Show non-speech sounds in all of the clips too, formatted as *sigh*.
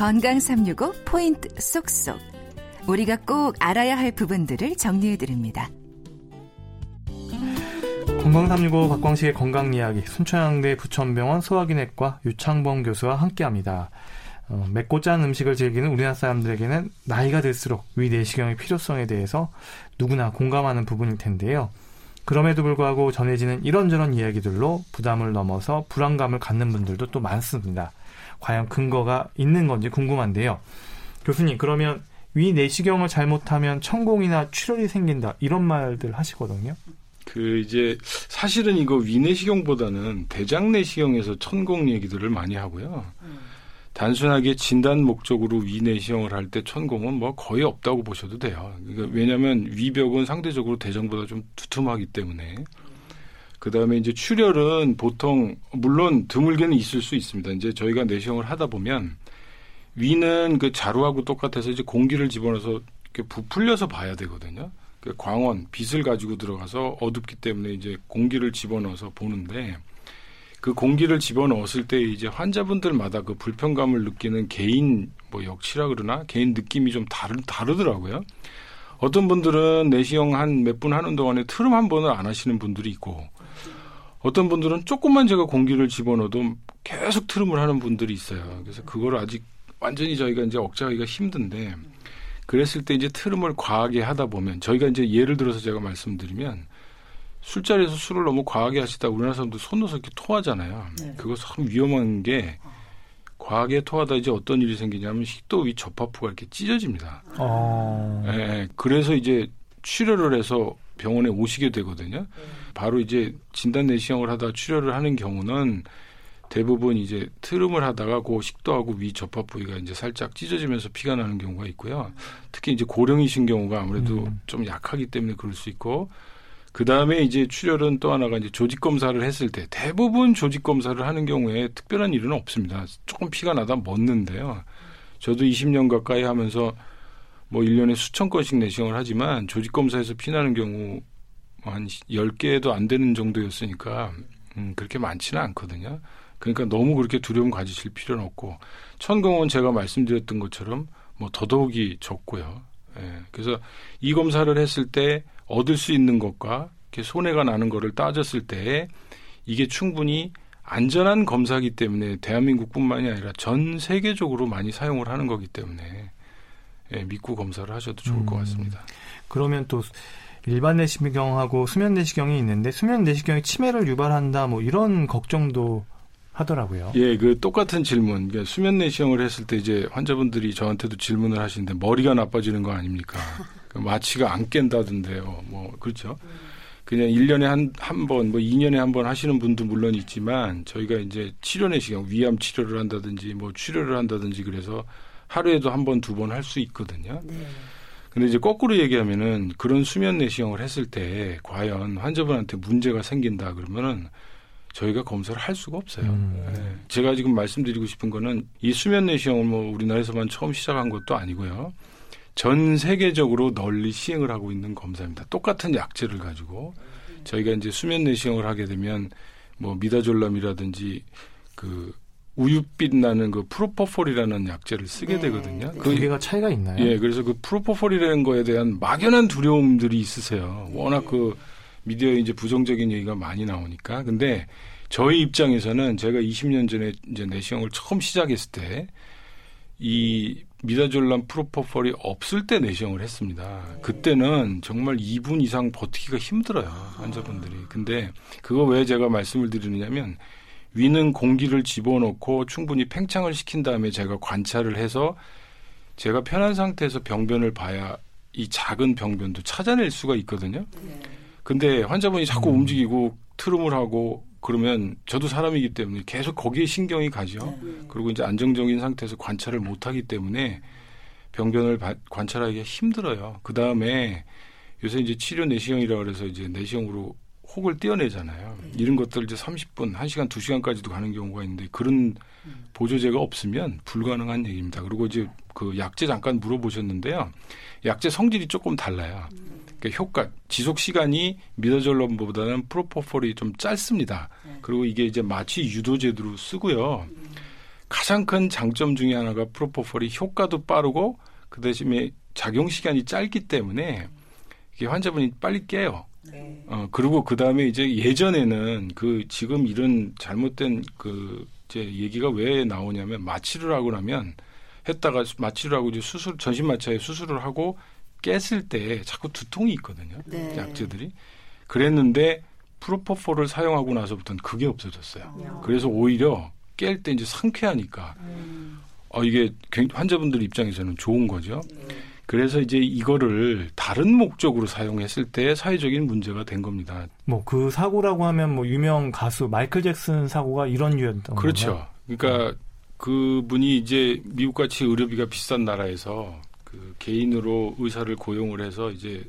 건강 365 포인트 쏙쏙. 우리가 꼭 알아야 할 부분들을 정리해 드립니다. 건강 365 박광식의 건강 이야기 순천향대 부천병원 소화기내과 유창범 교수와 함께합니다. 어, 맵고 짠 음식을 즐기는 우리나라 사람들에게는 나이가 들수록 위 내시경의 필요성에 대해서 누구나 공감하는 부분일 텐데요. 그럼에도 불구하고 전해지는 이런저런 이야기들로 부담을 넘어서 불안감을 갖는 분들도 또 많습니다. 과연 근거가 있는 건지 궁금한데요. 교수님, 그러면 위 내시경을 잘못하면 천공이나 출혈이 생긴다 이런 말들 하시거든요. 그 이제 사실은 이거 위내시경보다는 대장내시경에서 천공 얘기들을 많이 하고요. 음. 단순하게 진단 목적으로 위내시경을 할 때 천공은 뭐 거의 없다고 보셔도 돼요. 그러니까 왜냐하면 위벽은 상대적으로 대장보다 좀 두툼하기 때문에. 그 다음에 이제 출혈은 보통 물론 드물게는 있을 수 있습니다. 이제 저희가 내시경을 하다 보면 위는 그 자루하고 똑같아서 이제 공기를 집어넣어서 이렇게 부풀려서 봐야 되거든요. 그 광원 빛을 가지고 들어가서 어둡기 때문에 이제 공기를 집어넣어서 보는데 그 공기를 집어넣었을 때 이제 환자분들마다 그 불편감을 느끼는 개인 뭐 역치라 그러나 개인 느낌이 좀 다르, 다르더라고요. 어떤 분들은 내시경 한 몇 분 하는 동안에 트름 한 번을 안 하시는 분들이 있고 어떤 분들은 조금만 제가 공기를 집어넣어도 계속 트름을 하는 분들이 있어요. 그래서 그걸 아직 완전히 저희가 이제 억제하기가 힘든데 그랬을 때 이제 트름을 과하게 하다 보면 저희가 이제 예를 들어서 제가 말씀드리면 술자리에서 술을 너무 과하게 하시다 우리나라 사람들 손 넣어서 이렇게 토하잖아요. 네. 그거 참 위험한 게 과하게 토하다 이제 어떤 일이 생기냐면 식도 위 접합부가 이렇게 찢어집니다. 어. 예, 그래서 이제 출혈을 해서 병원에 오시게 되거든요. 네. 바로 이제 진단 내시경을 하다 출혈을 하는 경우는 대부분 이제 트름을 하다가 그 식도하고 위 접합 부위가 이제 살짝 찢어지면서 피가 나는 경우가 있고요. 특히 이제 고령이신 경우가 아무래도 음. 좀 약하기 때문에 그럴 수 있고 그 다음에 이제 출혈은 또 하나가 이제 조직 검사를 했을 때 대부분 조직 검사를 하는 경우에 특별한 일은 없습니다. 조금 피가 나다 멎는데요. 저도 20년 가까이 하면서 뭐 1년에 수천 건씩 내시경을 하지만 조직 검사에서 피 나는 경우 한 10개도 안 되는 정도였으니까 음, 그렇게 많지는 않거든요. 그러니까 너무 그렇게 두려움 가지실 필요는 없고 천공은 제가 말씀드렸던 것처럼 뭐 더더욱이 적고요. 예. 그래서 이 검사를 했을 때 얻을 수 있는 것과 이렇게 손해가 나는 거를 따졌을 때 이게 충분히 안전한 검사기 때문에 대한민국뿐만이 아니라 전 세계적으로 많이 사용을 하는 거기 때문에 예, 믿고 검사를 하셔도 좋을 음, 것 같습니다. 그러면 또 일반 내시경하고 수면 내시경이 있는데 수면 내시경이 치매를 유발한다 뭐 이런 걱정도 하더라고요. 예, 그 똑같은 질문. 그러니까 수면 내시경을 했을 때 이제 환자분들이 저한테도 질문을 하시는데 머리가 나빠지는 거 아닙니까? *laughs* 그 마취가 안 깬다던데요. 뭐 그렇죠. 그냥 1년에 한, 한 번, 뭐 2년에 한 번 하시는 분도 물론 있지만 저희가 이제 치료 내시경, 위암 치료를 한다든지 뭐 치료를 한다든지 그래서 하루에도 한 번, 두 번 할 수 있거든요. 네. 근데 이제 거꾸로 얘기하면은 그런 수면 내시경을 했을 때 과연 환자분한테 문제가 생긴다 그러면은 저희가 검사를 할 수가 없어요. 음. 네. 제가 지금 말씀드리고 싶은 거는 이 수면 내시경을 뭐 우리나라에서만 처음 시작한 것도 아니고요. 전 세계적으로 널리 시행을 하고 있는 검사입니다. 똑같은 약제를 가지고 저희가 이제 수면 내시경을 하게 되면 뭐 미다졸람이라든지 그 우유빛 나는 그 프로포폴이라는 약제를 쓰게 네. 되거든요. 그 개가 차이가 있나요? 예, 그래서 그 프로포폴이라는 거에 대한 막연한 두려움들이 있으세요. 워낙 그 미디어에 이제 부정적인 얘기가 많이 나오니까. 근데 저희 입장에서는 제가 20년 전에 이제 내시경을 처음 시작했을 때 이 미다졸람 프로포폴이 없을 때 내시경을 했습니다. 그때는 정말 2분 이상 버티기가 힘들어요. 환자분들이. 근데 그거 왜 제가 말씀을 드리느냐면 위는 공기를 집어넣고 충분히 팽창을 시킨 다음에 제가 관찰을 해서 제가 편한 상태에서 병변을 봐야 이 작은 병변도 찾아낼 수가 있거든요. 네. 근데 환자분이 자꾸 음. 움직이고 트름을 하고 그러면 저도 사람이기 때문에 계속 거기에 신경이 가죠. 네. 그리고 이제 안정적인 상태에서 관찰을 못 하기 때문에 병변을 바, 관찰하기가 힘들어요. 그 다음에 요새 이제 치료 내시경이라 그래서 이제 내시경으로 혹을 떼어내잖아요. 네. 이런 것들 이제 30분, 1시간, 2시간까지도 가는 경우가 있는데 그런 음. 보조제가 없으면 불가능한 얘기입니다. 그리고 이제 그 약제 잠깐 물어보셨는데요. 약제 성질이 조금 달라요. 음. 그러니까 효과 지속 시간이 미다졸럼보다는 프로포폴이 좀 짧습니다. 네. 그리고 이게 이제 마취 유도제도로 쓰고요. 음. 가장 큰 장점 중에 하나가 프로포폴이 효과도 빠르고 그 대신에 작용 시간이 짧기 때문에 이게 환자분이 빨리 깨요. 네. 어 그리고 그 다음에 이제 예전에는 그 지금 이런 잘못된 그 이제 얘기가 왜 나오냐면 마취를 하고 나면 했다가 마취를 하고 이제 수술 전신 마취에 수술을 하고 깼을 때 자꾸 두통이 있거든요. 네. 약제들이 그랬는데 프로포폴을 사용하고 나서부터는 그게 없어졌어요. 네. 그래서 오히려 깰 때 이제 상쾌하니까 음. 어 이게 환자분들 입장에서는 좋은 거죠. 네. 그래서 이제 이거를 다른 목적으로 사용했을 때 사회적인 문제가 된 겁니다. 뭐 그 사고라고 하면 뭐 유명 가수 마이클 잭슨 사고가 이런 유였던 그렇죠. 건가요? 그러니까 그 분이 이제 미국같이 의료비가 비싼 나라에서 그 개인으로 의사를 고용을 해서 이제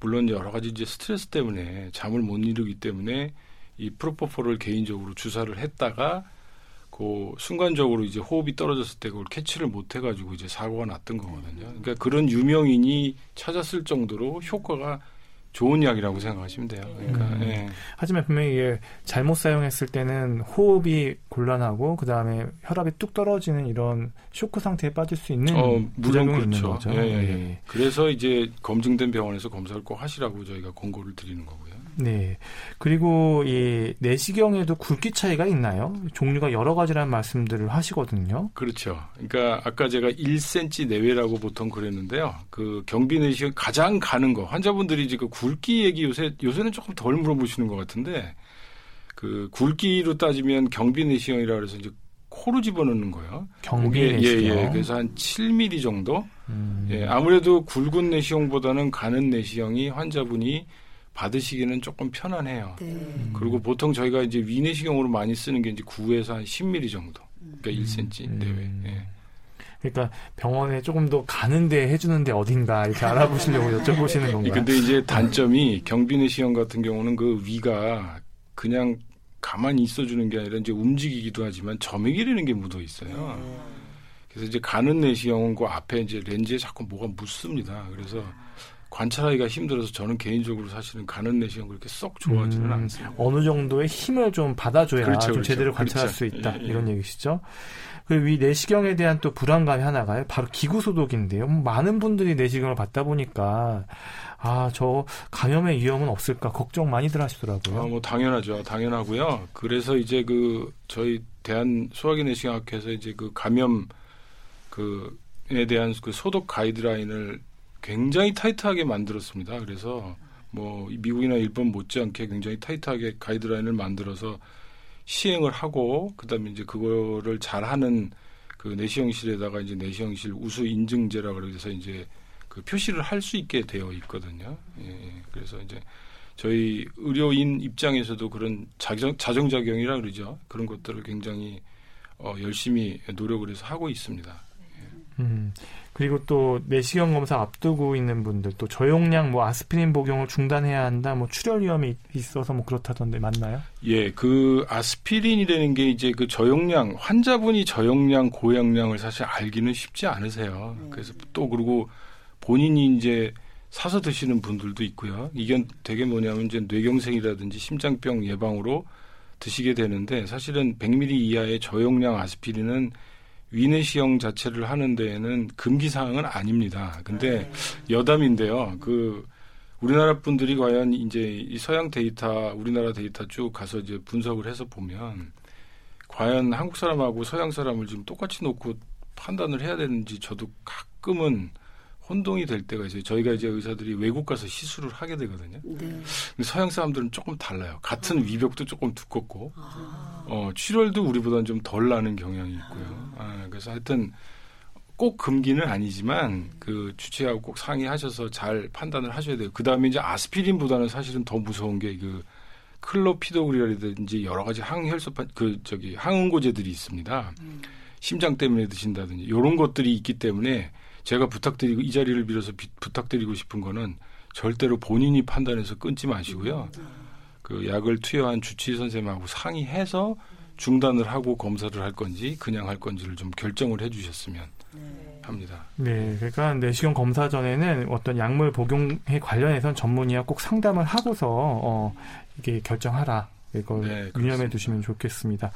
물론 여러 가지 이제 스트레스 때문에 잠을 못 이루기 때문에 이 프로포폴을 개인적으로 주사를 했다가 그 순간적으로 이제 호흡이 떨어졌을 때 그걸 캐치를 못 해가지고 이제 사고가 났던 거거든요. 그러니까 그런 유명인이 찾았을 정도로 효과가 좋은 약이라고 생각하시면 돼요. 그러니까 음. 예. 하지만 분명히 이게 잘못 사용했을 때는 호흡이 곤란하고 그 다음에 혈압이 뚝 떨어지는 이런 쇼크 상태에 빠질 수 있는 어, 부작용이 그렇죠. 있는 거죠. 예, 예, 예. 예. 그래서 이제 검증된 병원에서 검사를 꼭 하시라고 저희가 권고를 드리는 거고요. 네. 그리고 이 내시경에도 굵기 차이가 있나요? 종류가 여러 가지라는 말씀들을 하시거든요. 그렇죠. 그러니까 아까 제가 1cm 내외라고 보통 그랬는데요. 그 경비 내시경 가장 가는 거 환자분들이 지금 굵기 얘기 요새 요새는 조금 덜 물어보시는 것 같은데 그 굵기로 따지면 경비 내시경이라 그래서 이제 코로 집어넣는 거예요. 경비 내시경. 예, 예. 그래서 한 7mm 정도. 음. 예, 아무래도 굵은 내시경보다는 가는 내시경이 환자분이 받으시기는 조금 편안해요. 네. 그리고 보통 저희가 이제 위내시경으로 많이 쓰는 게 이제 9에서 한 10mm 정도. 그러니까 음. 1cm 내외. 음. 예. 그러니까 병원에 조금 더 가는데 해주는데 어딘가 이렇게 알아보시려고 *laughs* 여쭤보시는 건가요? 근데 이제 단점이 경비내시경 같은 경우는 그 위가 그냥 가만히 있어주는 게 아니라 이제 움직이기도 하지만 점액이라는 게 묻어 있어요. 음. 그래서 이제 가는 내시경은 그 앞에 이제 렌즈에 자꾸 뭐가 묻습니다. 그래서 관찰하기가 힘들어서 저는 개인적으로 사실은 가는 내시경 그렇게 썩 좋아하지는 음, 않습니다. 어느 정도의 힘을 좀 받아줘야 그렇죠, 좀 그렇죠. 제대로 관찰할 그렇죠. 수 있다 예, 예. 이런 얘기시죠. 그리고 이 내시경에 대한 또 불안감이 하나가요. 바로 기구 소독인데요. 뭐 많은 분들이 내시경을 받다 보니까 아 저 감염의 위험은 없을까 걱정 많이들 하시더라고요. 아, 뭐 당연하죠, 당연하고요. 그래서 이제 그 저희 대한 소화기 내시경학회에서 이제 그 감염 그에 대한 그 소독 가이드라인을 굉장히 타이트하게 만들었습니다. 그래서 뭐 미국이나 일본 못지않게 굉장히 타이트하게 가이드라인을 만들어서 시행을 하고 그다음에 이제 그거를 잘하는 그 내시경실에다가 이제 내시경실 우수 인증제라 그래서 이제 그 표시를 할 수 있게 되어 있거든요. 예, 예, 그래서 이제 저희 의료인 입장에서도 그런 자정, 자정작용이라 그러죠. 그런 것들을 굉장히 어, 열심히 노력을 해서 하고 있습니다. 음. 그리고 또 내시경 검사 앞두고 있는 분들 또 저용량 뭐 아스피린 복용을 중단해야 한다 뭐 출혈 위험이 있어서 뭐 그렇다던데 맞나요? 예, 그 아스피린이라는 게 이제 그 저용량 환자분이 저용량 고용량을 사실 알기는 쉽지 않으세요. 네. 그래서 또 그리고 본인이 이제 사서 드시는 분들도 있고요. 이게 되게 뭐냐면 이제 뇌경색이라든지 심장병 예방으로 드시게 되는데 사실은 100ml 이하의 저용량 아스피린은 위내시경 자체를 하는 데에는 금기 사항은 아닙니다. 근데 네. 여담인데요. 그 우리나라 분들이 과연 이제 이 서양 데이터, 우리나라 데이터 쭉 가서 이제 분석을 해서 보면 과연 한국 사람하고 서양 사람을 지금 똑같이 놓고 판단을 해야 되는지 저도 가끔은 혼동이 될 때가 있어요. 저희가 이제 의사들이 외국 가서 시술을 하게 되거든요. 네. 근데 서양 사람들은 조금 달라요. 같은 아. 위벽도 조금 두껍고, 아. 어, 출혈도 우리보다는 좀 덜 나는 경향이 있고요. 아, 그래서 하여튼 꼭 금기는 아니지만 그 주치하고 꼭 상의하셔서 잘 판단을 하셔야 돼요. 그 다음에 이제 아스피린보다는 사실은 더 무서운 게 그 클로피도그리라든지 여러 가지 항혈소판 그 저기 항응고제들이 있습니다. 음. 심장 때문에 드신다든지 이런 것들이 있기 때문에 제가 부탁드리고 이 자리를 빌어서 비, 부탁드리고 싶은 거는 절대로 본인이 판단해서 끊지 마시고요. 그 약을 투여한 주치의 선생님하고 상의해서 중단을 하고 검사를 할 건지 그냥 할 건지를 좀 결정을 해 주셨으면 네. 합니다. 네, 그러니까 내시경 검사 전에는 어떤 약물 복용에 관련해서는 전문의와 꼭 상담을 하고서 어, 이게 결정하라. 이걸 네, 유념해 두시면 좋겠습니다.